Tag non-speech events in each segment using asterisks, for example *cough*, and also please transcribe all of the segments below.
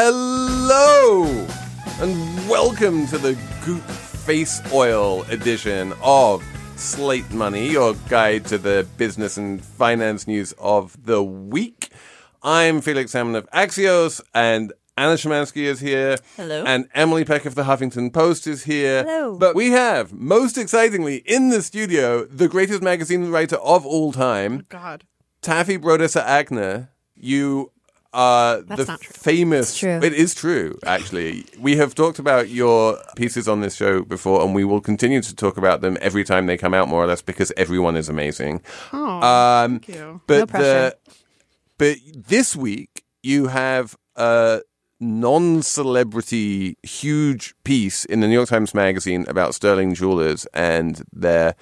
Hello and welcome to the Goop Face Oil edition of Slate Money, your guide to the business and finance news of the week. I'm Felix Salmon of Axios, and Anna Szymanski is here. Hello. And Emily Peck of the Huffington Post is here. Hello. But we have, most excitingly, in the studio, the greatest magazine writer of all time, oh, God. Taffy Brodesser-Akner. You are That's the not true. famous. It's true. It is true, actually. we have talked about your pieces on this show before, and we will continue to talk about them every time they come out, more or less, because everyone is amazing. Oh, Um, thank you. but No pressure. the but this week you have a non-celebrity huge piece in the New York Times Magazine about Sterling Jewelers and their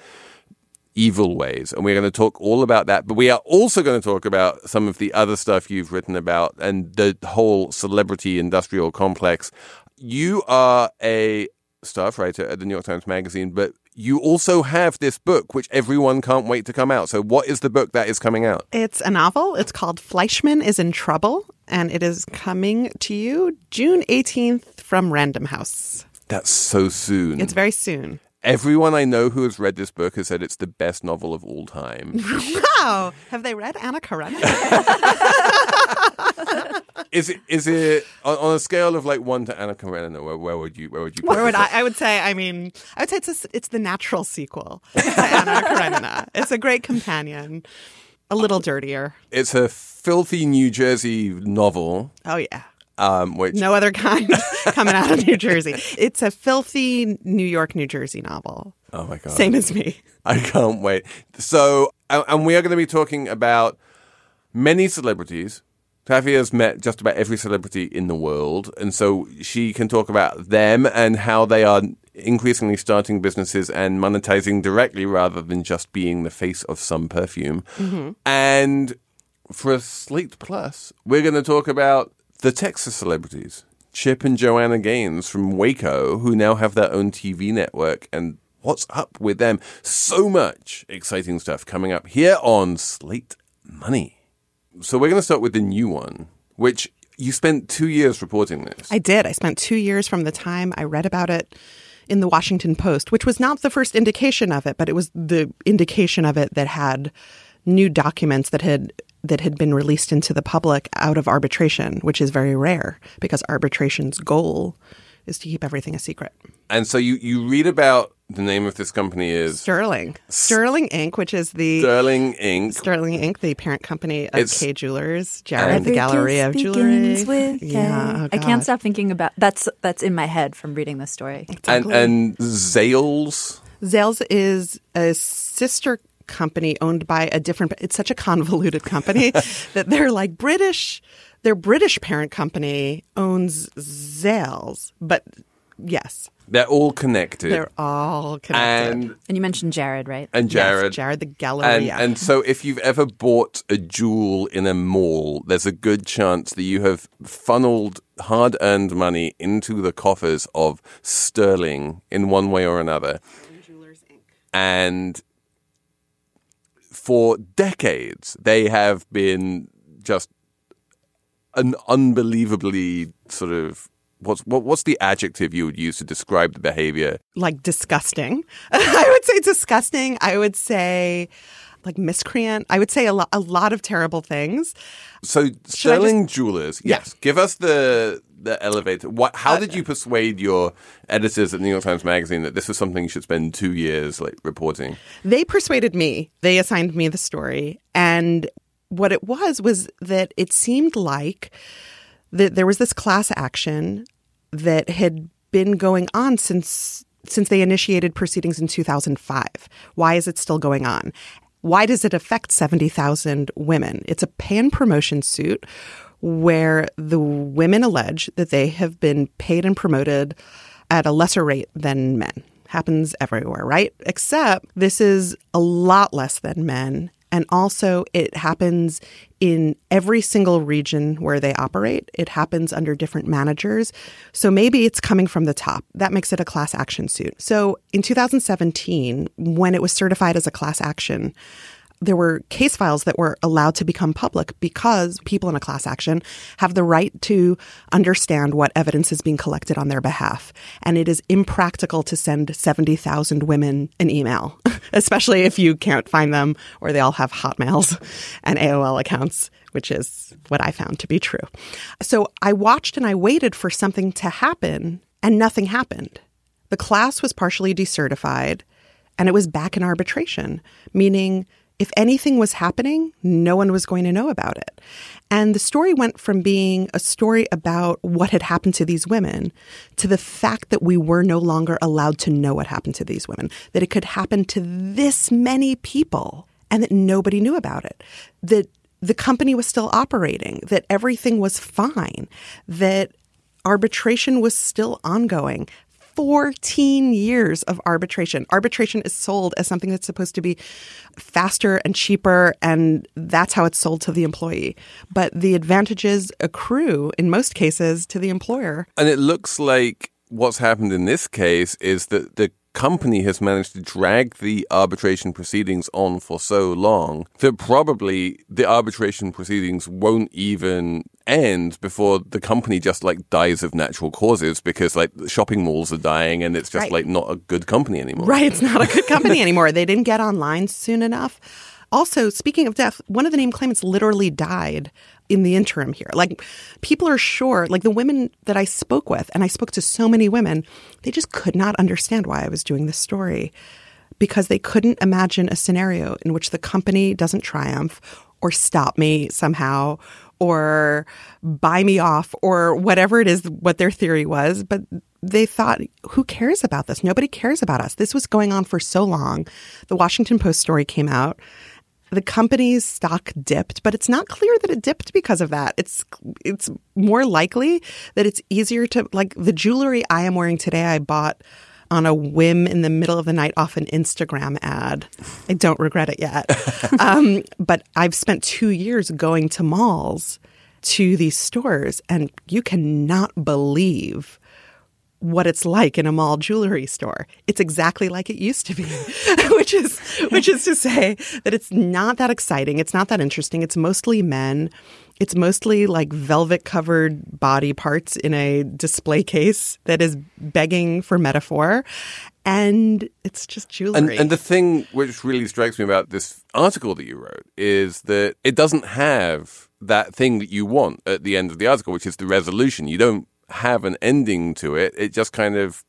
evil ways, and we're going to talk all about that. But we are also going to talk about some of the other stuff you've written about and the whole celebrity industrial complex. You are a staff writer at the New York Times Magazine, but you also have this book, which everyone can't wait to come out. So, what is the book that is coming out? It's a novel. It's called Fleishman is in Trouble, and it is coming to you June 18th from Random House. That's so soon. It's very soon. Everyone I know who has read this book has said it's the best novel of all time. *laughs* Wow. Have they read Anna Karenina? *laughs* is it? Is it on, a scale of like one to Anna Karenina? Where, where would you? Where would you? Where would I? I would say. I mean, I would say it's a, it's the natural sequel to Anna Karenina. It's a great companion. A little dirtier. It's a filthy New Jersey novel, Oh yeah. Um, which No other kind *laughs* coming out of New Jersey. It's a filthy New York, New Jersey novel. oh my god, Same as me. I can't wait. So, and we are going to be talking about many celebrities. Taffy has met just about every celebrity in the world, and so she can talk about them and how they are increasingly starting businesses and monetizing directly rather than just being the face of some perfume. And for a Slate Plus, we're going to talk about the Texas celebrities. Chip and Joanna Gaines from Waco, who now have their own TV network, and what's up with them? So much exciting stuff coming up here on Slate Money. So we're going to start with the new one, which you spent two years reporting this. I did. I spent two years from the time I read about it in the Washington Post, which was not the first indication of it, but it was the indication of it that had new documents that had that had been released into the public out of arbitration, which is very rare because arbitration's goal is to keep everything a secret. and so you, you read about the name of this company is Sterling. Sterling Inc., which is the Sterling Inc. Sterling Inc., the parent company of It's- Kay Jewelers, Jared, the Every Gallery kiss of Jewelry. begins with yeah, oh I can't stop thinking about that's that's in my head from reading this story. and, ugly. and Zales. Zales is a sister company owned by a different. It's such a convoluted company *laughs* that they're like British. Their British parent company owns Zales, but yes, They're all connected. they're all connected. and And you mentioned Jared, right? and Yes, Jared. Jared, the And, and so, if you've ever bought a jewel in a mall, there's a good chance that you have funneled hard earned money into the coffers of Sterling in one way or another. And for decades, they have been just an unbelievably sort of. What's what, what's the adjective you would use to describe the behavior? like disgusting. *laughs* I would say disgusting. I would say like miscreant. I would say a, lo- a lot of terrible things. So Sterling Jewelers, yes. Give us the the elevator. What? How Uh, did you persuade your editors at the New York Times Magazine that this was something you should spend two years like reporting? They persuaded me. They assigned me the story. And what it was was that it seemed like that there was this class action that had been going on since since they initiated proceedings in 2005. Why is it still going on? Why does it affect 70,000 women? It's a pan promotion suit where the women allege that they have been paid and promoted at a lesser rate than men. Happens everywhere, right? Except this is a lot less than men. And also, it happens in every single region where they operate. It happens under different managers. So maybe it's coming from the top. That makes it a class action suit. So in 2017, when it was certified as a class action, there were case files that were allowed to become public because people in a class action have the right to understand what evidence is being collected on their behalf. And it is impractical to send 70,000 women an email, *laughs* especially if you can't find them or they all have hotmails *laughs* and AOL accounts, which is what I found to be true. So I watched and I waited for something to happen and nothing happened. The class was partially decertified and it was back in arbitration, meaning if anything was happening, no one was going to know about it. And the story went from being a story about what had happened to these women to the fact that we were no longer allowed to know what happened to these women, that it could happen to this many people and that nobody knew about it, that the company was still operating, that everything was fine, that arbitration was still ongoing. 14 years of arbitration. Arbitration is sold as something that's supposed to be faster and cheaper, and that's how it's sold to the employee. But the advantages accrue in most cases to the employer. And it looks like what's happened in this case is that the company has managed to drag the arbitration proceedings on for so long that probably the arbitration proceedings won't even end before the company just like dies of natural causes because like shopping malls are dying and it's just Right. like not a good company anymore. Right. It's not a good company anymore. They didn't get online soon enough. Also, speaking of death, one of the name claimants literally died in the interim here. Like, people are sure, like the women that I spoke with, and I spoke to so many women, they just could not understand why I was doing this story because they couldn't imagine a scenario in which the company doesn't triumph or stop me somehow or buy me off or whatever it is what their theory was. But they thought who cares about this? Nobody cares about us. This was going on for so long. The washington post story came out the company's stock dipped, but it's not clear that it dipped because of that. It's it's more likely that it's easier to like the jewelry I am wearing today. I bought on a whim in the middle of the night off an Instagram ad. I don't regret it yet, *laughs* um, but I've spent two years going to malls to these stores, and you cannot believe what it's like in a mall jewelry store. It's exactly like it used to be, *laughs* which is which is to say that it's not that exciting. It's not that interesting. It's mostly men. It's mostly like velvet covered body parts in a display case that is begging for metaphor. And it's just And, jewelry. and the thing which really strikes me about this article that you wrote is that it doesn't have that thing that you want at the end of the article, which is the resolution. You don't have an ending to it. It just kind of,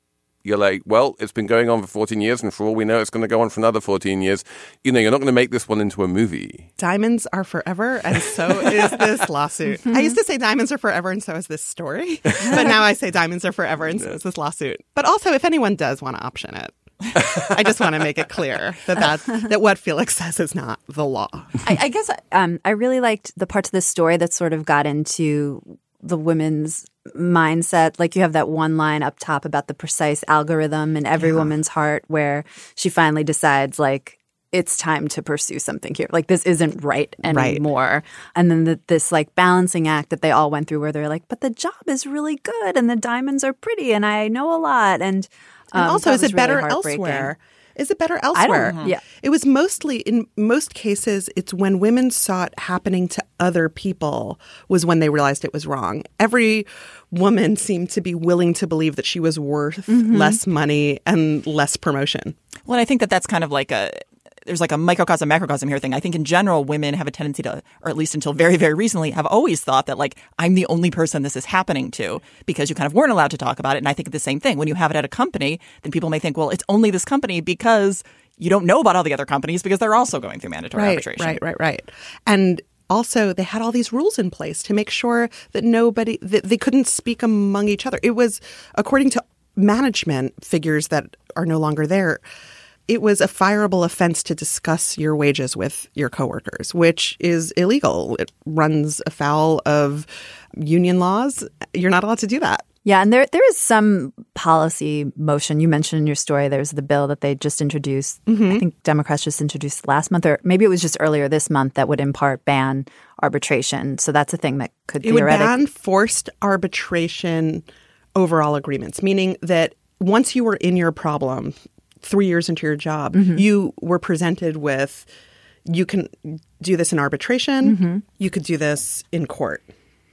you're like, well, it's been going on for 14 years, and for all we know, it's going to go on for another 14 years. You know, you're not going to make this one into a movie. diamonds are forever, and so is this *laughs* lawsuit. I used to say diamonds are forever, and so is this story. *laughs* But now I say diamonds are forever, and so is this lawsuit. But also, if anyone does want to option it, I just want to make it clear that that, *laughs* that what Felix says is not the law. I, I guess um, I really liked the parts of the story that sort of got into the women's mindset. Like you have that one line up top about the precise algorithm in every woman's heart where she finally decides, like, it's time to pursue something here. Like, this isn't right Right. anymore. And then the, this like balancing act that they all went through where they're like, but the job is really good and the diamonds are pretty and I know a lot. And, um, And also, is it better elsewhere? Is it better elsewhere? yeah. It was mostly, in most cases, it's when women saw it happening to other people was when they realized it was wrong. Every woman seemed to be willing to believe that she was worth Mm-hmm. less money and less promotion. Well, and I think that that's kind of like a there's like a microcosm macrocosm here thing. I think in general women have a tendency to or at least until very very recently have always thought that like I'm the only person this is happening to because you kind of weren't allowed to talk about it and I think the same thing when you have it at a company then people may think well it's only this company because you don't know about all the other companies because they're also going through mandatory right, arbitration. Right, right, right. And also, they had all these rules in place to make sure that nobody that they couldn't speak among each other. It was according to management figures that are no longer there. It was a fireable offense to discuss your wages with your coworkers, which is illegal. It runs afoul of union laws. You're not allowed to do that. Yeah, and there there is some policy motion. You mentioned in your story there's the bill that they just introduced. Mm-hmm. I think Democrats just introduced last month, or maybe it was just earlier this month that would in part ban arbitration. So that's a thing that could It would theoretically ban forced arbitration overall agreements, meaning that once you were in your problem, three years into your job, Mm-hmm. you were presented with you can do this in arbitration. You could do this in court.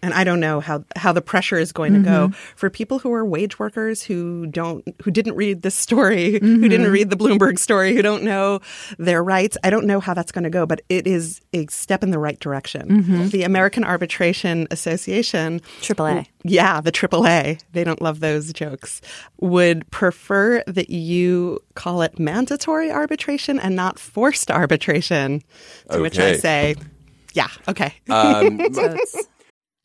And I don't know how, how the pressure is going to go mm-hmm. for people who are wage workers who don't who didn't read this story, *laughs* who mm-hmm. didn't read the Bloomberg story, who don't know their rights. I don't know how that's going to go, but it is a step in the right direction. Mm-hmm. The American Arbitration Association AAA. yeah, the AAA. They don't love those jokes. Would prefer that you call it mandatory arbitration and not forced arbitration. To which I say, yeah, okay. Um, *laughs* Totes.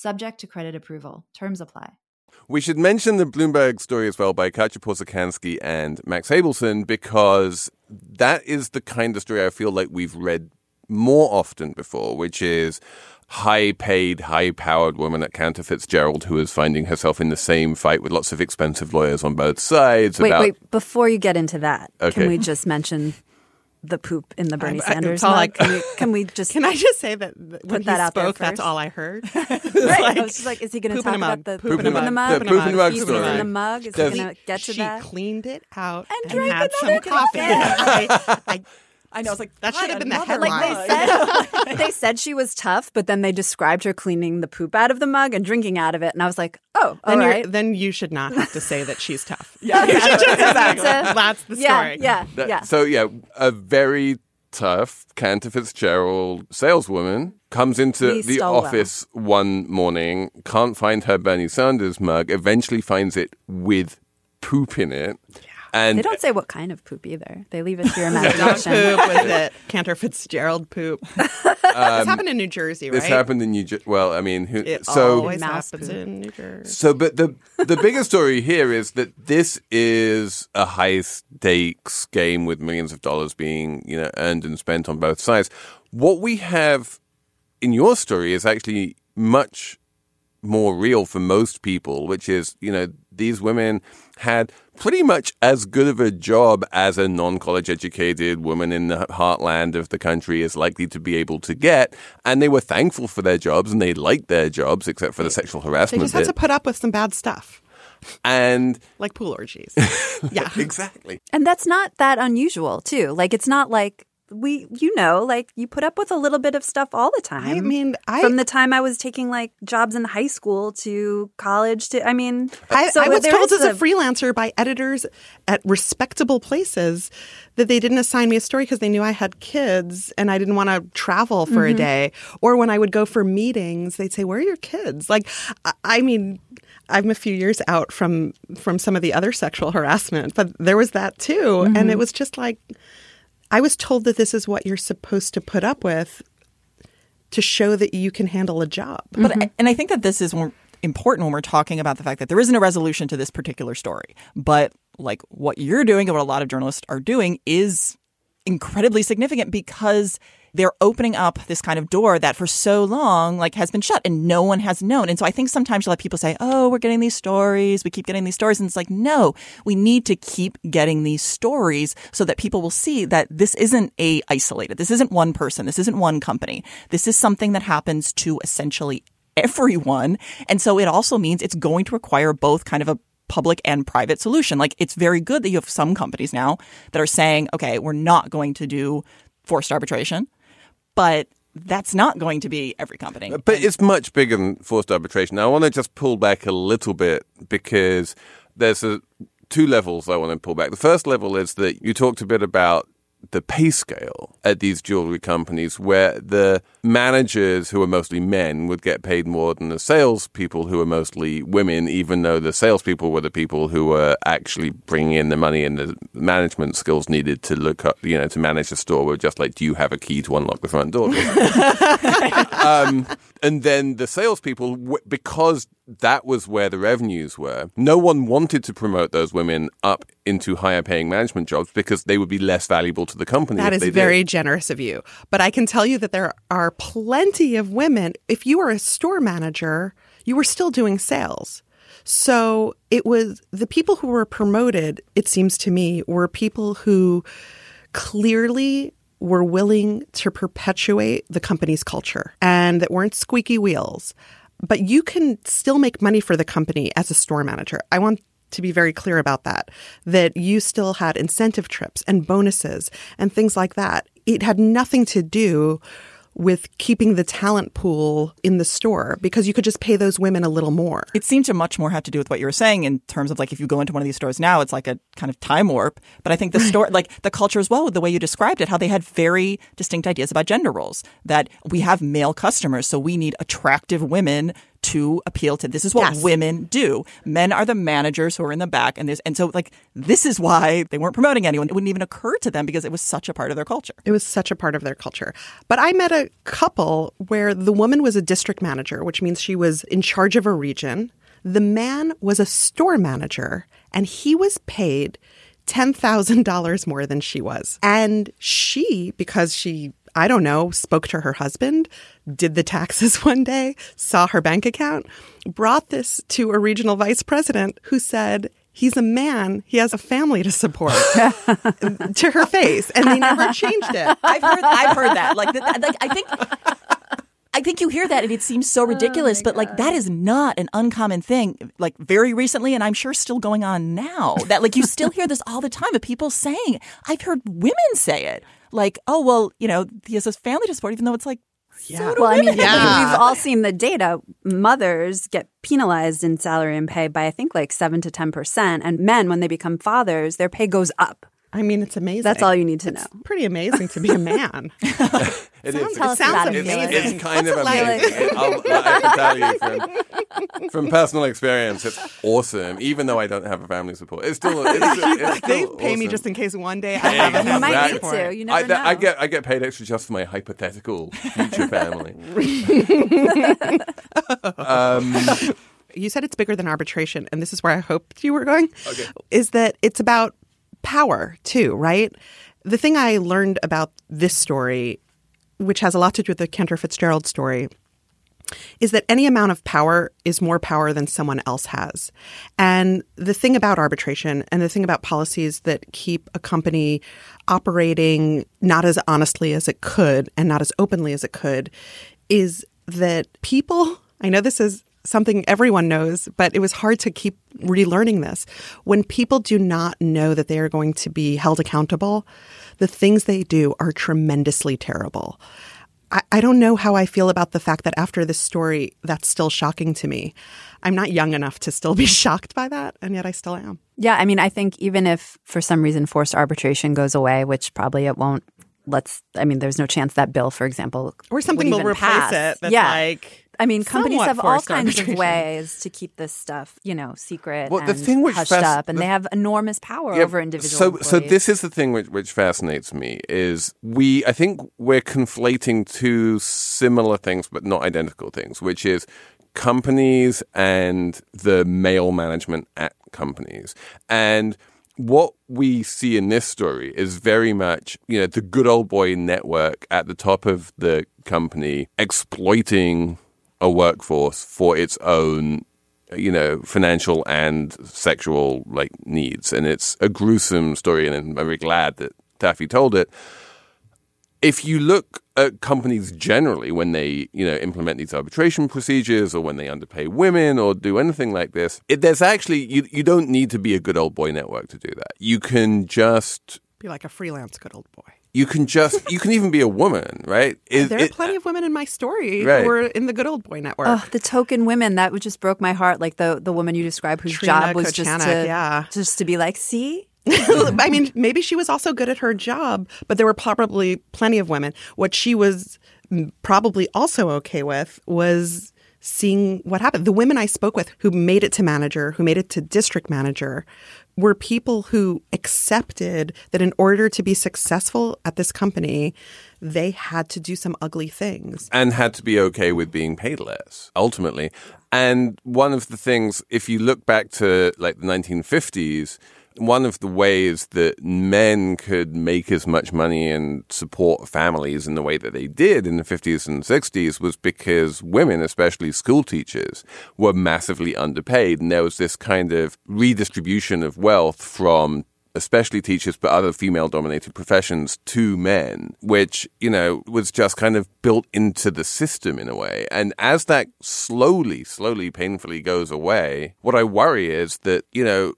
Subject to credit approval. Terms apply. We should mention the Bloomberg story as well by Katia Porzecanski and Max Abelson because that is the kind of story I feel like we've read more often before, which is high paid, high powered woman at Cantor Fitzgerald who is finding herself in the same fight with lots of expensive lawyers on both sides. Wait, about, wait. Before you get into that, Okay. can we just mention the poop in the Bernie I- Sanders it's all mug? I- can, we, can *laughs* we just Can I just say that th- when that he out there spoke, that's all I heard. *laughs* Right. I was just like, is he going to talk about the Poop in in the mug. mug? Poop in. The mug story. in the mug? Is he going to get to she that? cleaned it out and, drank had some another coffee. *laughs* I, I, I know. It's like That should have been the headline. mug. They said, *laughs* *laughs* they said she was tough, but then they described her cleaning the poop out of the mug and drinking out of it, and I was like, oh, then, you're- right. then you should not have to say that she's tough. *laughs* Yeah, exactly. That's a- That's the yeah, story. yeah, That- yeah. So yeah, a very tough Cantor Fitzgerald saleswoman comes into Lee the Stolwell. office one morning, can't find her Bernie Sanders mug, eventually finds it with poop in it. And They don't say what kind of poop either. They leave it to your *laughs* Dog imagination. poop was *laughs* it? Cantor Fitzgerald poop. *laughs* this um, happened in New Jersey, right? this happened in New Jersey. Well, I mean, who, It so always happens poop. in New Jersey. So, but the the bigger story here is that this is a high stakes game with millions of dollars being you know earned and spent on both sides. What we have in your story is actually much more real for most people, which is you know these women had pretty much as good of a job as a non-college educated woman in the heartland of the country is likely to be able to get and they were thankful for their jobs and they liked their jobs except for the sexual harassment. They just had bit. to put up with some bad stuff, And like pool orgies. *laughs* yeah. exactly. And that's not that unusual, too. Like, it's not like we, you know, like you put up with a little bit of stuff all the time. I mean, I from the time I was taking like jobs in high school to college to, I mean, I, so I was told as a freelancer by editors at respectable places that they didn't assign me a story because they knew I had kids and I didn't want to travel for Mm-hmm. a day. Or when I would go for meetings, they'd say, "Where are your kids?" Like, I, I mean, I'm a few years out from from some of the other sexual harassment, but there was that too, Mm-hmm. and it was just like I was told that this is what you're supposed to put up with to show that you can handle a job. But mm-hmm. and I think that this is important when we're talking about the fact that there isn't a resolution to this particular story. But like what you're doing and what a lot of journalists are doing is incredibly significant because they're opening up this kind of door that for so long like has been shut and no one has known. And so I think sometimes you let people say, "Oh, we're getting these stories. We keep getting these stories." And it's like, "No, we need to keep getting these stories so that people will see that this isn't a isolated. This isn't one person. This isn't one company. This is something that happens to essentially everyone. And so it also means it's going to require both kind of a public and private solution. Like it's very good that you have some companies now that are saying, okay, we're not going to do forced arbitration, but that's not going to be every company. Uh, but it's much bigger than forced arbitration. Now, I want to just pull back a little bit because there's a, two levels I want to pull back. The first level is that you talked a bit about the pay scale at these jewelry companies where the managers who are mostly men would get paid more than the salespeople who are mostly women, even though the salespeople were the people who were actually bringing in the money and the management skills needed to look up, you know, to manage the store were just like, do you have a key to unlock the front door? *laughs* um, and then the salespeople, because that was where the revenues were. No one wanted to promote those women up into higher paying management jobs because they would be less valuable to the company. That is they did. very generous of you. But I can tell you that there are plenty of women. If you were a store manager, you were still doing sales. So it was the people who were promoted, it seems to me, were people who clearly were willing to perpetuate the company's culture and that weren't squeaky wheels. But you can still make money for the company as a store manager. I want to be very clear about that, that you still had incentive trips and bonuses and things like that. It had nothing to do with keeping the talent pool in the store because you could just pay those women a little more. It seemed to much more have to do with what you were saying in terms of like if you go into one of these stores now, it's like a kind of time warp. But I think the *laughs* store, like the culture as well, with the way you described it, how they had very distinct ideas about gender roles. That we have male customers, so we need attractive women to appeal to. This is what Yes. women do. Men are the managers who are in the back, and there's and so like this is why they weren't promoting anyone. It wouldn't even occur to them because it was such a part of their culture. It was such a part of their culture. But I met a couple where the woman was a district manager, which means she was in charge of a region. The man was a store manager, and he was paid $10,000 more than she was. And she, because she, I don't know, spoke to her husband, did the taxes *laughs* one day, saw her bank account, brought this to a regional vice president who said, He's a man. He has a family to support *laughs* to her face. And they never changed it. I've heard I've heard that. Like, like I think I think you hear that and it seems so ridiculous, oh but like that is not an uncommon thing. Like very recently, and I'm sure still going on now. That like you still hear this all the time of people saying. I've heard women say it. Like, oh well, you know, he has his family to support, even though it's like so do Well, I mean. Yeah. we've all seen the data. Mothers get penalized in salary and pay by I think like seven to ten percent, and men, when they become fathers, their pay goes up. I mean, it's amazing. That's all you need to know. Pretty amazing to be a man. *laughs* It is. Tell it us sounds about it, It's, amazing. Felix. it's kind What's of it like? amazing. I'll, I can tell you from, from personal experience, it's awesome. Even though I don't have a family support, it's still. It's, it's they still pay me just in case one day I have a Exactly. You might family need to. You I, never know. I get I get paid extra just for my hypothetical future family. *laughs* um, you said it's bigger than arbitration, and this is where I hoped you were going. Is that it's about power too, right? The thing I learned about this story, which has a lot to do with the Cantor Fitzgerald story, is that any amount of power is more power than someone else has. And the thing about arbitration and the thing about policies that keep a company operating not as honestly as it could and not as openly as it could is that people, I know this is something everyone knows, but it was hard to keep relearning this. When people do not know that they are going to be held accountable, the things they do are tremendously terrible. I, I don't know how I feel about the fact that after this story, that's still shocking to me. I'm not young enough to still be *laughs* shocked by that, and yet I still am. Yeah, I mean, I think even if for some reason forced arbitration goes away, which probably it won't. Let's. I mean, there's no chance that bill, for example, Or something will replace pass. it that's yeah. like I mean, companies somewhat have all kinds arbitration. of ways to keep this stuff, you know, secret Well, the and thing which hushed fas- up, and the- they have enormous power Yeah, over individual. So, so this is the thing which, which fascinates me is we. I think we're conflating two similar things, but not identical things, which is companies and the male management at companies. And what we see in this story is very much, you know, the good old boy network at the top of the company exploiting a workforce for its own you know, financial and sexual like needs. And it's a gruesome story, and I'm very glad that Taffy told it. If you look at companies generally when they, you know, implement these arbitration procedures or when they underpay women or do anything like this, it, there's actually you you don't need to be a good old boy network to do that. You can just be like a freelance good old boy. You can just you can even be a woman, right? *laughs* It- there are it- plenty of women in my story Right. who were in the good old boy network. Oh, the token women that would just broke my heart. Like the the woman you described, whose Trina job was just to yeah. just to be like, see, *laughs* I mean, maybe she was also good at her job, but there were probably plenty of women. What she was mm, probably also okay with was seeing what happened. The women I spoke with who made it to manager, who made it to district manager, were people who accepted that in order to be successful at this company, they had to do some ugly things. and had to be okay with being paid less ultimately And one of the things, if you look back to like the 1950s, one of the ways that men could make as much money and support families in the way that they did in the 50s and 60s was because women, especially school teachers, were massively underpaid. And there was this kind of redistribution of wealth from especially teachers, but other female dominated professions to men, which, you know, was just kind of built into the system in a way. And as that slowly, slowly, painfully goes away, what I worry is that, you know,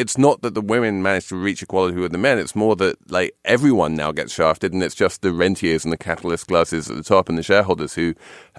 it's not that the women manage to reach equality with the men. It's more that like everyone now gets shafted, and it's just the rentiers and the capitalist classes at the top and the shareholders who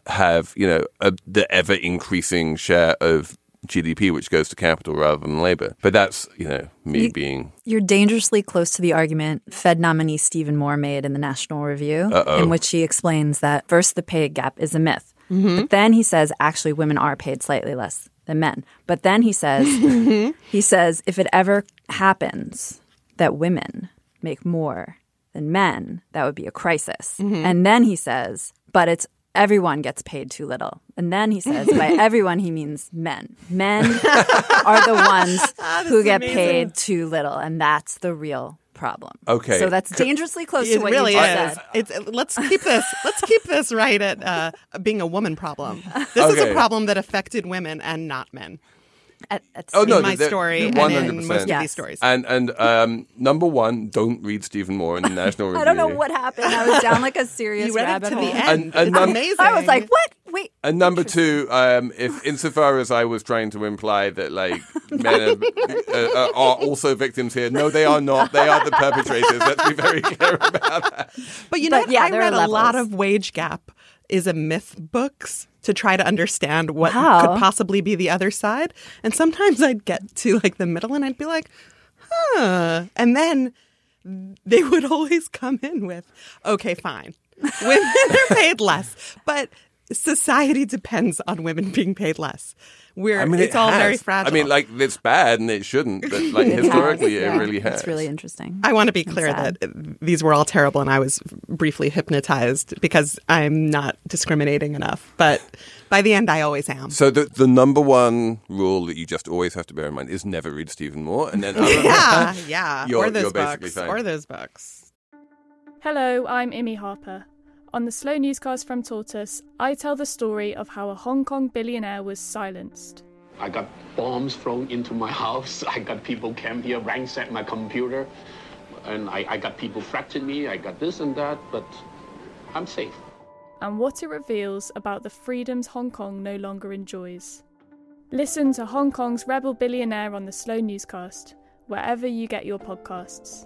have you know a, the ever increasing share of GDP, which goes to capital rather than labor. But that's you know me You- being You're dangerously close to the argument Fed nominee Stephen Moore made in the National Review, Uh-oh. in which he explains that first, the pay gap is a myth. Mm-hmm. But then he says actually women are paid slightly less than men. But then he says *laughs* he says if it ever happens that women make more than men, that would be a crisis. And then he says, but it's everyone gets paid too little. And then he says, by *laughs* everyone he means men. Men *laughs* are the ones who get paid too little, and that's the real problem. Okay. So that's dangerously close to It what really you just is. said. It's let's keep this. Let's keep this right at uh, being a woman problem. *laughs* This is a problem that affected women and not men. At, at Oh, no, my the- the- story the and in 100%. most of these stories. and and um, number one, don't read Stephen Moore in the National Review. *laughs* I don't know what happened. I was down like a serious you read it rabbit to hole. the end. And- and it's num- amazing. I was like, what? Wait. And number two, um, if insofar as I was trying to imply that like *laughs* men are, uh, are also victims here, no, they are not. They are the perpetrators. Let's be very clear about that. But you know, But yeah, I read a lot of wage gap is a myth books to try to understand what Wow. could possibly be the other side. And sometimes I'd get to like the middle and I'd be like, huh. And then they would always come in with, okay, fine. Women are paid less. But society depends on women being paid less. We're I mean, it's it all has. very fragile. I mean, like it's bad and it shouldn't, but *laughs* like It has, historically, it yeah. really has. It's really interesting. I want to be clear that uh, these were all terrible and I was briefly hypnotized because I'm not discriminating enough. But by the end, I always am. So the the number one rule that you just always have to bear in mind is never read Stephen Moore, and then *laughs* other Yeah, yeah. You're- or those you're books. fine. Or those books. Hello, I'm Imi Harper. On the Slow Newscast from Tortoise, I tell the story of how a Hong Kong billionaire was silenced. I got bombs thrown into my *laughs* house. I got people came here, ransacked my computer. And I, I got people threatening me. I got this and that, but I'm safe. and what it reveals about the freedoms Hong Kong no longer enjoys. Listen to Hong Kong's rebel billionaire on the Slow Newscast, wherever you get your podcasts.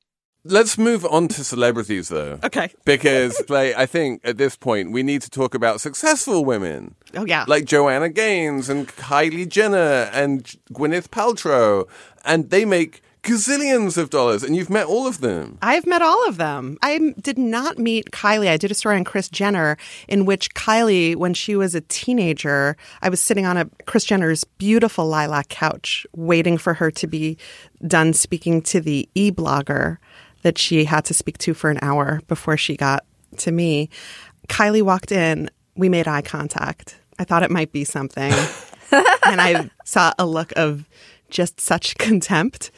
Let's move on to celebrities, though. Okay. Because, *laughs* like, I think at this point we need to talk about successful women. Oh, yeah. like Joanna Gaines and Kylie Jenner and Gwyneth Paltrow, and they make gazillions of dollars, and you've met all of them. I've met all of them. I did not meet Kylie. I did a story on Kris Jenner in which Kylie, when she was a teenager, I was sitting on a Kris Jenner's beautiful lilac couch waiting for her to be done speaking to the e-blogger that she had to speak to for an hour before she got to me. Kylie walked in. We made eye contact. I thought it might be something. *laughs* and I saw a look of just such contempt.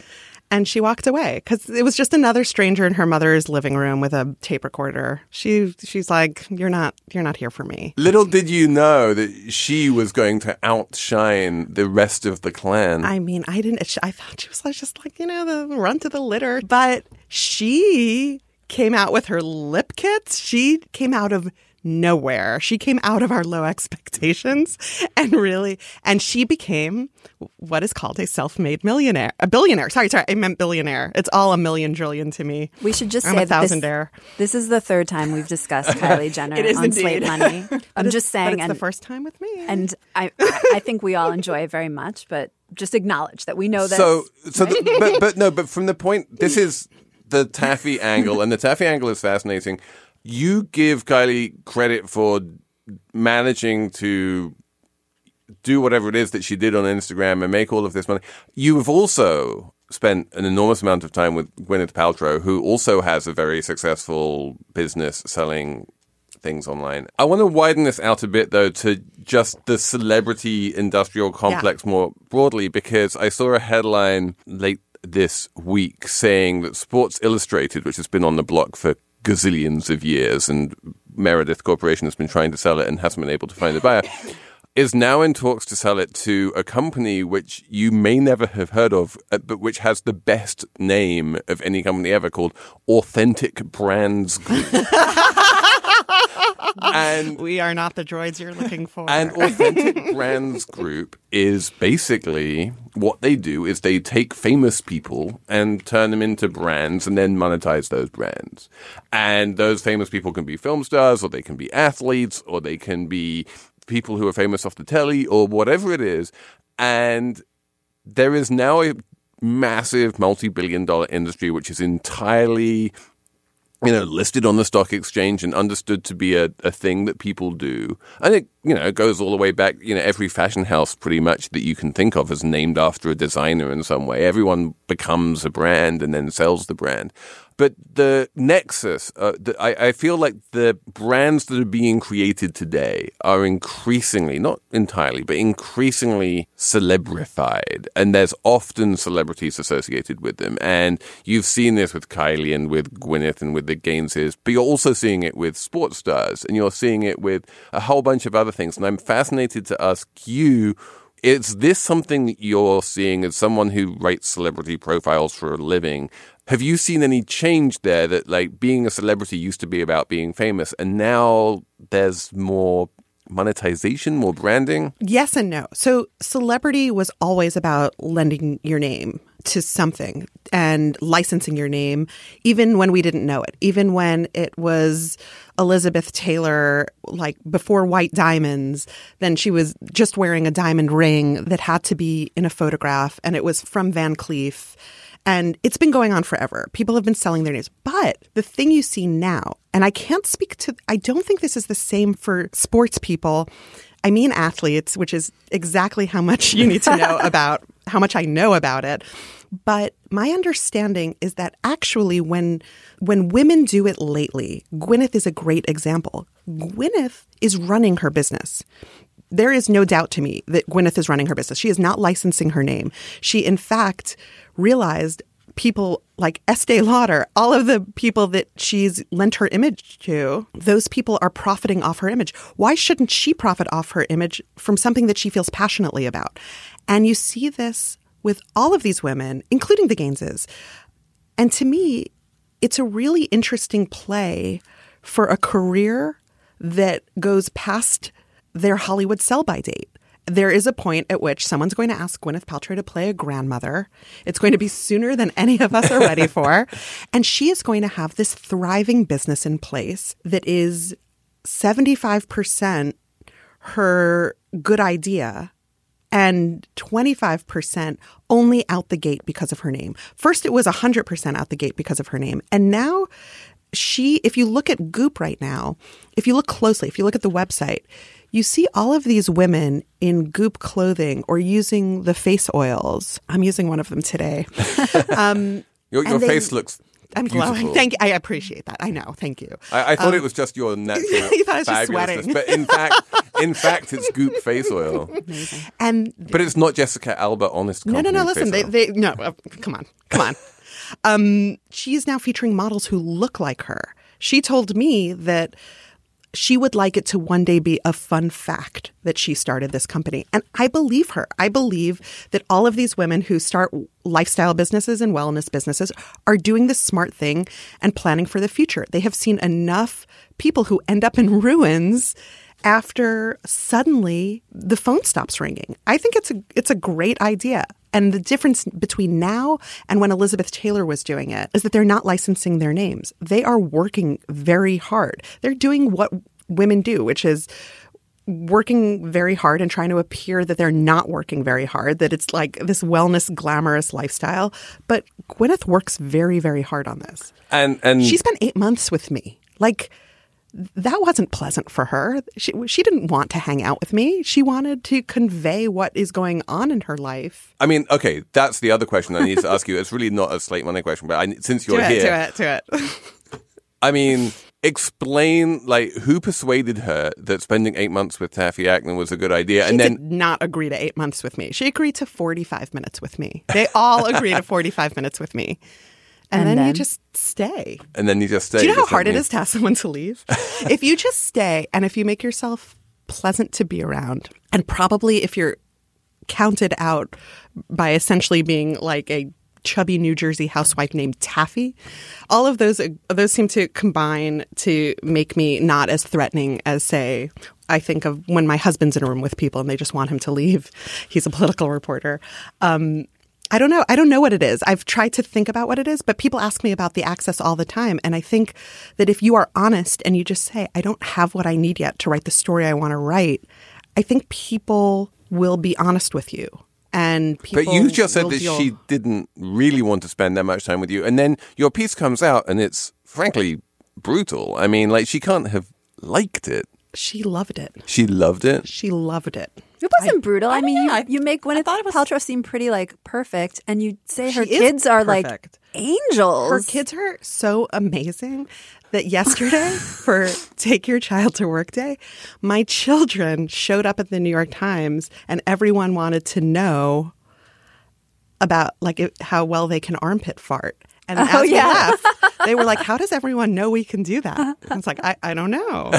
and she walked away because it was just another stranger in her mother's living room with a tape recorder. She she's like, "You're not you're not here for me." Little did you know that she was going to outshine the rest of the clan. I mean, I didn't. I thought she was like, just like you know the run to the litter, but she came out with her lip kits. She came out of nowhere. She came out of our low *laughs* expectations and really, and she became what is called a self-made millionaire, a billionaire. Sorry, sorry, I meant billionaire. It's all a million trillion to me. We should just I'm say a that this, thousandaire. this is the third time we've discussed *laughs* Kylie Jenner It is on indeed. Slate Money. *laughs* I'm just But saying, it's and, the first time with me. and I, I I think we all enjoy it very much, but just acknowledge that we know that. so so the, but but no but from the point this is the taffy angle and the taffy angle is fascinating. You give kylie credit for managing to do whatever it is that she did on instagram and make all of this money. You have also spent an enormous amount of time with gwyneth paltrow who also has a very successful business selling things online. I want to widen this out a bit though to just the celebrity industrial complex more broadly because I saw a headline late this week saying that Sports Illustrated, which has been on the block for gazillions of years and Meredith Corporation has been trying to sell it and hasn't been able to find a buyer. *coughs* Is now in talks to sell it to a company which you may never have heard of, uh, but which has the best name of any company ever called Authentic Brands Group. *laughs* and *laughs* we are not the droids you're looking for. and Authentic Brands Group is basically what they do is they take famous people and turn them into brands and then monetize those brands. And those famous people can be film stars or they can be athletes or they can be people who are famous off the telly or whatever it is. And there is now a massive multi-billion dollar industry which is entirely you know, listed on the stock exchange and understood to be a, a thing that people do. And it, you know, it goes all the way back, you know, every fashion house pretty much that you can think of is named after a designer in some way. Everyone becomes a brand and then sells the brand. But the nexus, uh, the, I, I feel like the brands that are being created today are increasingly, not entirely, but increasingly celebrified. And there's often celebrities associated with them. And you've seen this with Kylie and with Gwyneth and with the Gaineses, but you're also seeing it with sports stars and you're seeing it with a whole bunch of other things. And I'm fascinated to ask you is this something you're seeing as someone who writes celebrity profiles for a living? Have you seen any change there that like being a celebrity used to be about being famous and now there's more monetization, more branding? Yes and no. So, celebrity was always about lending your name to something and licensing your name, even when we didn't know it, even when it was Elizabeth Taylor, like before White Diamonds, then she was just wearing a diamond ring that had to be in a photograph, and it was from Van Cleef. And it's been going on forever. People have been selling their names. But the thing you see now, and I can't speak to, I don't think this is the same for sports people. I mean athletes, which is exactly how much you need to know *laughs* about, how much I know about it. But my understanding is that actually when when women do it lately, Gwyneth is a great example. Gwyneth is running her business. There is no doubt to me that Gwyneth is running her business. She is not licensing her name. She, in fact, realized people like Estee Lauder, all of the people that she's lent her image to, those people are profiting off her image. Why shouldn't she profit off her image from something that she feels passionately about? And you see this with all of these women, including the Gaineses. And to me, it's a really interesting play for a career that goes past their Hollywood sell by date. There is a point at which someone's going to ask Gwyneth Paltrow to play a grandmother. It's going to be sooner than any of us are ready for. *laughs* And she is going to have this thriving business in place that is 75% her good idea and 25% only out the gate because of her name. First, it was 100% out the gate because of her name. And now she, if you look at Goop right now, if you look closely, if you look at the website, you see all of these women in Goop clothing or using the face oils. I'm using one of them today. *laughs* Um, Your, your they- face looks I'm glowing. Thank you. I appreciate that. I know. Thank you. I, I thought Um, it was just your *laughs* natural You thought I was just sweating. but in fact, in *laughs* fact, it's Goop face oil. And But it's not Jessica Alba Honest. no, no, no. Listen, they, they no. Uh, come on, come on. um, she is now featuring models who look like her. She told me that she would like it to one day be a fun fact that she started this company. And I believe her. I believe that all of these women who start lifestyle businesses and wellness businesses are doing the smart thing and planning for the future. They have seen enough people who end up in ruins after suddenly the phone stops ringing. I think it's a it's a great idea. And the difference between now and when Elizabeth Taylor was doing it is that they're not licensing their names. They are working very hard. They're doing what women do, which is working very hard and trying to appear that they're not working very hard, that it's like this wellness, glamorous lifestyle. But Gwyneth works very, very hard on this. and and She spent eight months with me. Like, that wasn't pleasant for her. She, she didn't want to hang out with me. She wanted to convey what is going on in her life. I mean, okay, that's the other question I need to ask you. It's really not a slate money question, but I, since you're do it, here, do it, do it. I mean, explain like who persuaded her that spending eight months with Taffy Akner was a good idea, She and then did not agree to eight months with me. She agreed to 45 minutes with me. They all agree to 45 minutes with me. And, And then, you just stay. and then you just stay. Do you know how hard it mean- is to ask someone to leave? *laughs* if you just stay and if you make yourself pleasant to be around, and probably if you're counted out by essentially being like a chubby New Jersey housewife named Taffy, all of those those seem to combine to make me not as threatening as say I think of when my husband's in a room with people and they just want him to leave. He's a political reporter. Um, I don't know. I don't know what it is. I've tried to think about what it is, but people ask me about the access all the time. And I think that if you are honest and you just say, I don't have what I need yet to write the story I want to write, I think people will be honest with you. And people But you just said that deal- she didn't really want to spend that much time with you, and then your piece comes out, and it's frankly brutal. I mean, like she can't have liked it. she loved it. She loved it. She loved it. It wasn't brutal. I, mean, yeah, you, I- you make Gwyneth thought it was- Paltrow seem pretty like perfect, and you say her kids are like angels. Her kids are so amazing that yesterday *laughs* for Take Your Child to Work Day, my children showed up at the New York Times and everyone wanted to know about like how well they can armpit fart. And Oh, as we yeah. left, *laughs* they were like, "How does everyone know we can do that?" And I was like, "I, I don't know.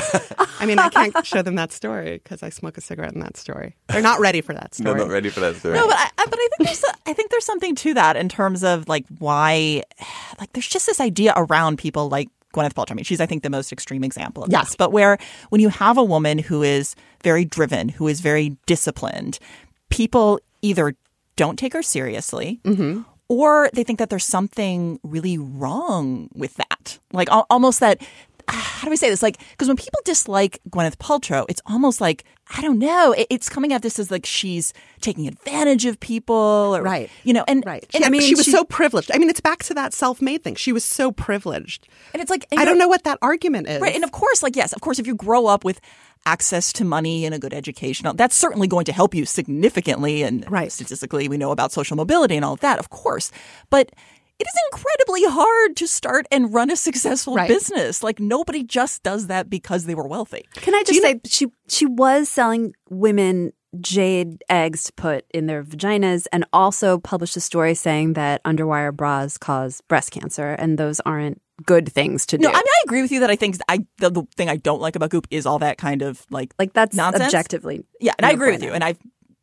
I mean, I can't *laughs* show them that story because I smoke a cigarette in that story. They're not ready for that story. They're not ready for that story. No, but I, I- but I think there's I think there's something to that in terms of like why like there's just this idea around people like Gwyneth Paltrow. I mean, she's I think the most extreme example of Yeah. this. But where when you have a woman who is very driven, who is very disciplined, people either don't take her seriously. Mm-hmm. Or they think that there's something really wrong with that. Like al- almost that ah, how do we say this? Like, because when people dislike Gwyneth Paltrow, it's almost like I don't know. It, it's coming at this as like she's taking advantage of people, or, Right. You know, and Right. And I mean, she was she- so privileged. I mean, it's back to that self-made thing. She was so privileged. and it's like I don't know what that argument is. Right, and of course, like yes, of course, if you grow up with access to money and a good education, that's certainly going to help you significantly. And Right. statistically, we know about social mobility and all of that, of course. But it is incredibly hard to start and run a successful Right. business. Like nobody just does that because they were wealthy. Can I just say she she was selling women jade eggs to put in their vaginas and also published a story saying that underwire bras cause breast cancer and those aren't good things to do. No, I mean I agree with you that I think I the, the thing I don't like about Goop is all that kind of like like that's nonsense. objectively. Yeah, and I agree with bueno. you. And I've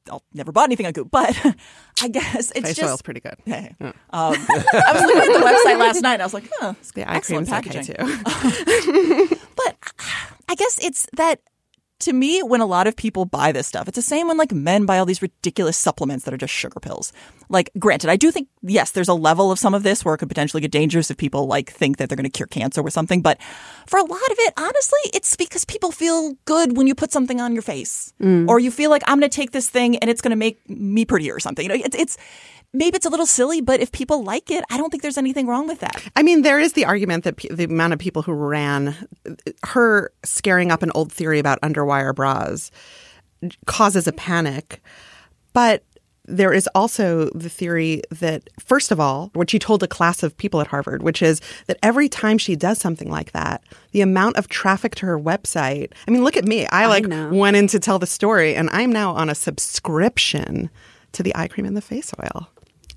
I'll never bought anything on Goop, but *laughs* I guess it's Face just oil's pretty good. Hey. Um, *laughs* I was looking at the website last night and I was like, huh, *laughs* The eye excellent cream's okay packaging. too. But I guess it's that to me, when a lot of people buy this stuff, it's the same when like men buy all these ridiculous supplements that are just sugar pills. Like, granted, I do think, yes, there's a level of some of this where it could potentially get dangerous if people like think that they're going to cure cancer with something. But for a lot of it, honestly, it's because people feel good when you put something on your face mm. or you feel like I'm going to take this thing and it's going to make me prettier or something. You know, it's, it's, maybe it's a little silly, but if people like it, I don't think there's anything wrong with that. I mean, there is the argument that pe- the amount of people who ran her scaring up an old theory about underwire bras causes a panic. But there is also the theory that, first of all, what she told a class of people at Harvard, which is that every time she does something like that, the amount of traffic to her website. I mean, look at me. I like know. went in to tell the story, and I'm now on a subscription to the eye cream and the face oil.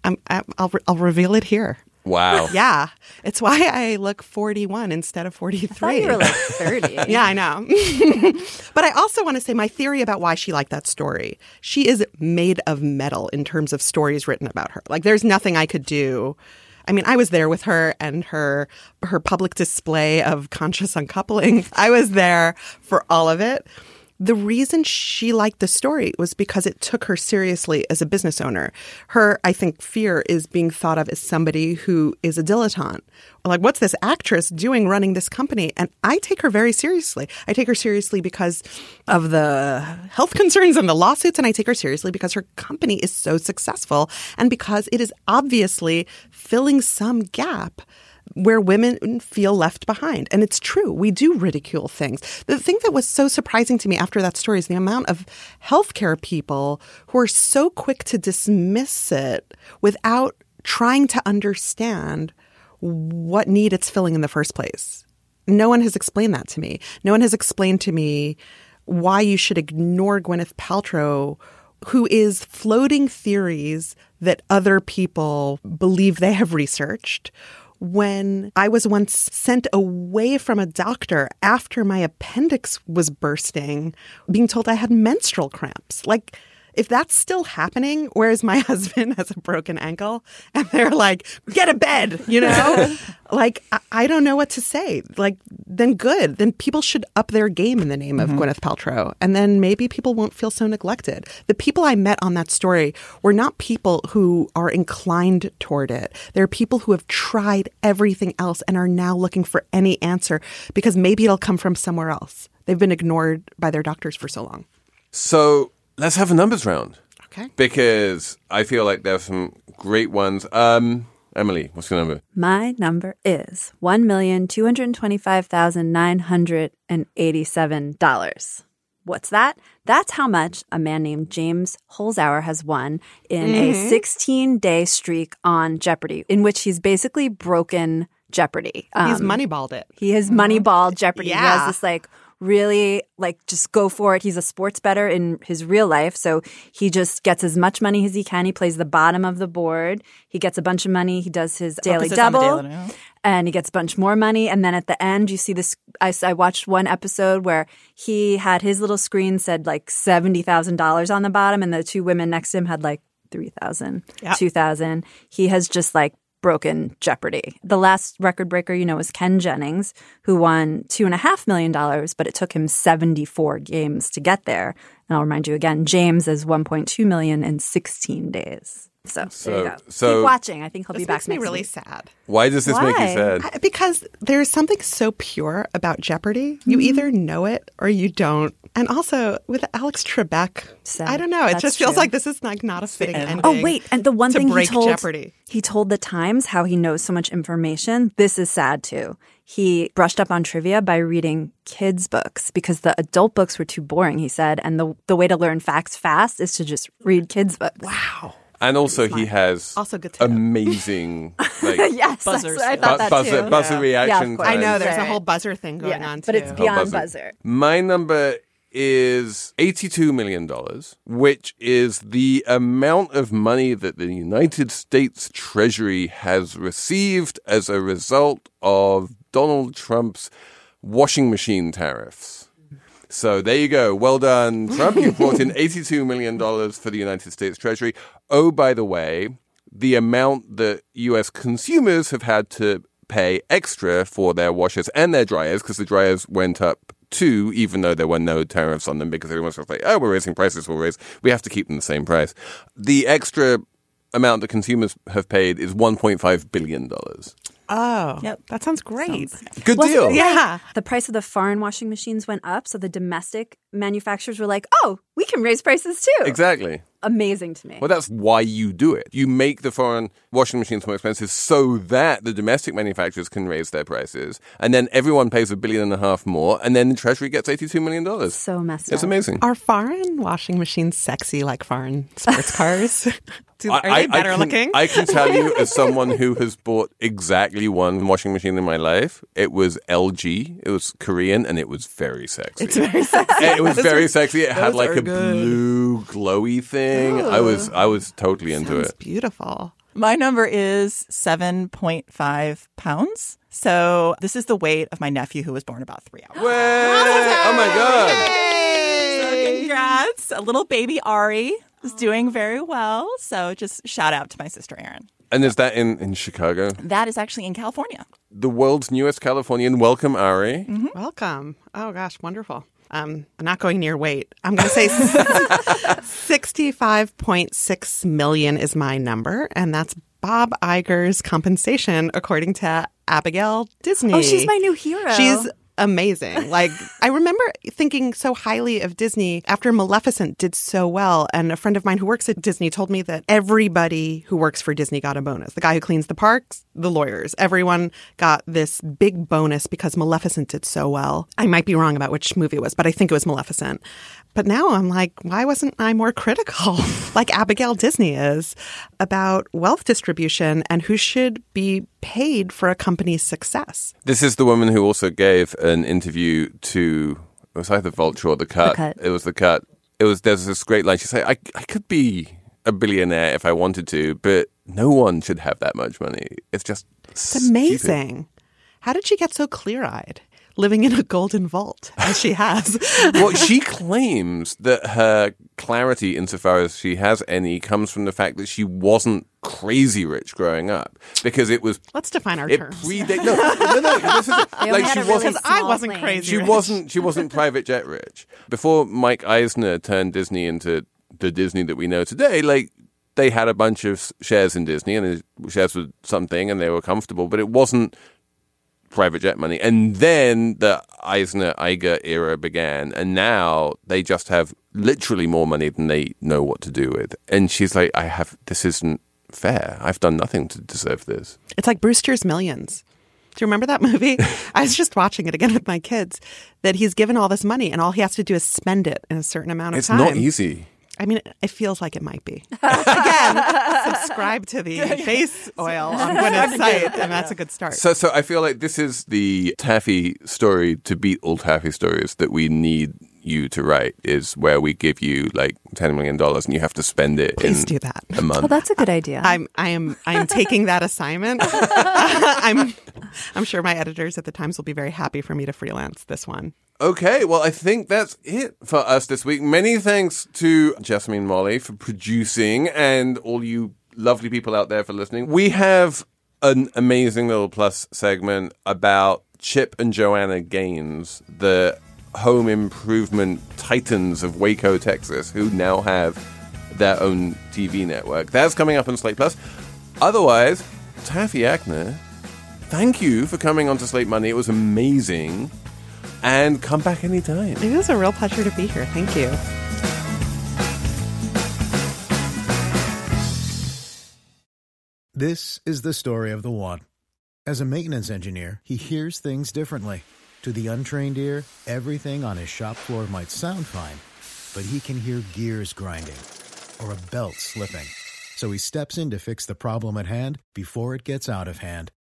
I'm, I- I'll, I'll reveal it here. Wow. Yeah, it's why I look 41 instead of 43. I you were like 30. *laughs* Yeah, I know. *laughs* but I also want to say my theory about why she liked that story. She is made of metal in terms of stories written about her. Like there's nothing I could do. I mean, I was there with her and her her public display of conscious uncoupling. *laughs* I was there for all of it. The reason she liked the story was because it took her seriously as a business owner. Her, I think, fear is being thought of as somebody who is a dilettante. Like, what's this actress doing running this company? And I take her very seriously. I take her seriously because of the health *laughs* concerns and the lawsuits, and I take her seriously because her company is so successful and because it is obviously filling some gap where women feel left behind. And it's true. We do ridicule things. The thing that was so surprising to me after that story is the amount of healthcare people who are so quick to dismiss it without trying to understand what need it's filling in the first place. No one has explained that to me. No one has explained to me why you should ignore Gwyneth Paltrow, who is floating theories that other people believe they have researched. When I was once sent away from a doctor after my appendix was bursting, being told I had menstrual cramps. Like, if that's still happening, whereas my *laughs* husband has a broken ankle and they're like, get a bed, you know? *laughs* like, I, I don't know what to say. Like, then good. Then people should up their game in the name of mm-hmm. Gwyneth Paltrow. And then maybe people won't feel so neglected. The people I met on that story were not people who are inclined toward it. They're people who have tried everything else and are now looking for any answer because maybe it'll come from somewhere else. They've been ignored by their doctors for so long. So let's have a numbers round Okay. because I feel like there are some great ones. Um, Emily, what's your number? My number is one million two hundred twenty-five thousand nine hundred and eighty-seven dollars. What's that? That's how much a man named James Holzhauer has won in a 16-day streak on Jeopardy, in which he's basically broken Jeopardy. He's Um, moneyballed it. He has moneyball Jeopardy. He has this like really like just go for it. He's a sports better in his real life, so he just gets as much money as he can. He plays the bottom of the board. He gets a bunch of money. He does his daily double, daily, yeah. and he gets a bunch more money. And then at the end, you see this. I, I watched one episode where he had his little screen said like seventy thousand dollars on the bottom, and the two women next to him had like three thousand, Yep. two thousand. He has just like broken Jeopardy. The last record breaker, you know, was Ken Jennings, who won two and a half million dollars, but it took him 74 games to get there. And I'll remind you again, James is 1.2 million in 16 days. So, there So- you go. so- Keep watching. I think he'll be back makes me next really week. sad. Why does this make you sad? I- Because there's something so pure about Jeopardy. You Mm-hmm. either know it or you don't. And also with Alex Trebek, Sad. I don't know. It That's just feels true. like this is like not a fitting end. ending. Oh wait, and the one to thing break he told Jeopardy. he told the Times how he knows so much information. This is sad too. He brushed up on trivia by reading kids' books because the adult books were too boring. He said, and the the way to learn facts fast is to just read kids' books. Wow. And also, he has Also good amazing like *laughs* yes, Buzzers. I bu- thought that buzzer, too. buzzer Yeah, reaction. of course. I know times. there's a whole buzzer thing going Yeah, on too. but it's beyond buzzer. buzzer. My number is $82 million, which is the amount of money that the United States Treasury has received as a result of Donald Trump's washing machine tariffs. So there you go. Well done, Trump. You brought in $82 million for the United States Treasury. Oh, by the way, the amount that US consumers have had to pay extra for their washers and their dryers, because the dryers went up too, even though there were no tariffs on them, because everyone's just like, oh, we're raising prices, we'll raise, we have to keep them the same price. The extra amount that consumers have paid is $1.5 billion. Oh, Yep. that sounds great. Good Wasn't deal. Yeah. The price of the foreign washing machines went up, so the domestic manufacturers were like, "Oh, we can raise prices too." Exactly. Amazing to me. Well, that's why you do it. You make the foreign washing machines more expensive so that the domestic manufacturers can raise their prices, and then everyone pays a billion and a half more, and then the Treasury gets eighty-two million dollars. so messed It's up. amazing. Are foreign washing machines sexy like foreign sports *laughs* cars? *laughs* Do, I- are I- they better I can, looking? I can tell you, as *laughs* someone who has bought exactly one washing machine in my life, it was LG. It was Korean, and it was very sexy. it's very sexy. it was very sexy. It had like a good. blue glowy thing. I was I was totally into Sounds it. beautiful. My number is 7.5 pounds. So this is the weight of my nephew who was born about three hours. Way! Oh my god! So congrats. A little baby Ari is doing very well. So just shout out to my sister Erin. And is that in in Chicago? That is actually in California. The world's newest Californian. Welcome, Ari. Mm-hmm. Welcome. Oh gosh, wonderful. Um, I'm not going near weight. I'm going to say *laughs* 65.6 million is my number, and that's Bob Iger's compensation, according to Abigail Disney. Oh, she's my new hero. She's amazing. Like I remember thinking so highly of Disney after Maleficent did so well and a friend of mine who works at Disney told me that everybody who works for Disney got a bonus. The guy who cleans the parks, the lawyers, everyone got this big bonus because Maleficent did so well. I might be wrong about which movie it was, but I think it was Maleficent. But now I'm like, why wasn't I more critical, *laughs* like Abigail Disney is, about wealth distribution and who should be paid for a company's success? This is the woman who also gave an interview to it was either Vulture or the Cut. Cut. It was the Cut. It was there's this great line. She said, "I I could be a billionaire if I wanted to, but no one should have that much money. It's just It's amazing. How did she get so clear eyed? Living in a golden vault as she has. *laughs* well, she claims that her clarity, insofar as she has any, comes from the fact that she wasn't crazy rich growing up because it was Let's define our it terms. predate. No, no, no. This is *laughs* it. Like she a really wasn't. Because I wasn't plane. crazy. She rich. wasn't. She *laughs* wasn't private jet rich before Mike Eisner turned Disney into the Disney that we know today. Like they had a bunch of shares in Disney, and the shares were something, and they were comfortable, but it wasn't private jet money. And then the Eisner Iger era began, and now they just have literally more money than they know what to do with. And she's like, "I have this isn't fair. I've done nothing to deserve this." It's like Brewster's Millions. Do you remember that movie? *laughs* I was just watching it again with my kids. That he's given all this money, and all he has to do is spend it in a certain amount of It's time. It's not easy. I mean, it feels like it might be. Again, subscribe to the *laughs* face *laughs* oil on Gwyneth's site, and that's a good start. So, so I feel like this is the taffy story to beat all taffy stories that we need you to write. Is where we give you like ten million dollars and you have to spend it Please in do that. a month. Well, that's a good idea. I'm I am I am taking that assignment. *laughs* I'm *laughs* I'm sure my editors at the Times will be very happy for me to freelance this one. Okay, well, I think that's it for us this week. Many thanks to Jasmine Molly for producing and all you lovely people out there for listening. We have an amazing little plus segment about Chip and Joanna Gaines, the home improvement titans of Waco, Texas, who now have their own TV network. That's coming up on Slate Plus. Otherwise, Taffy Akner, thank you for coming on to Slate Money. It was amazing. And come back anytime. It was a real pleasure to be here. Thank you. This is the story of the one. As a maintenance engineer, he hears things differently. To the untrained ear, everything on his shop floor might sound fine, but he can hear gears grinding or a belt slipping. So he steps in to fix the problem at hand before it gets out of hand.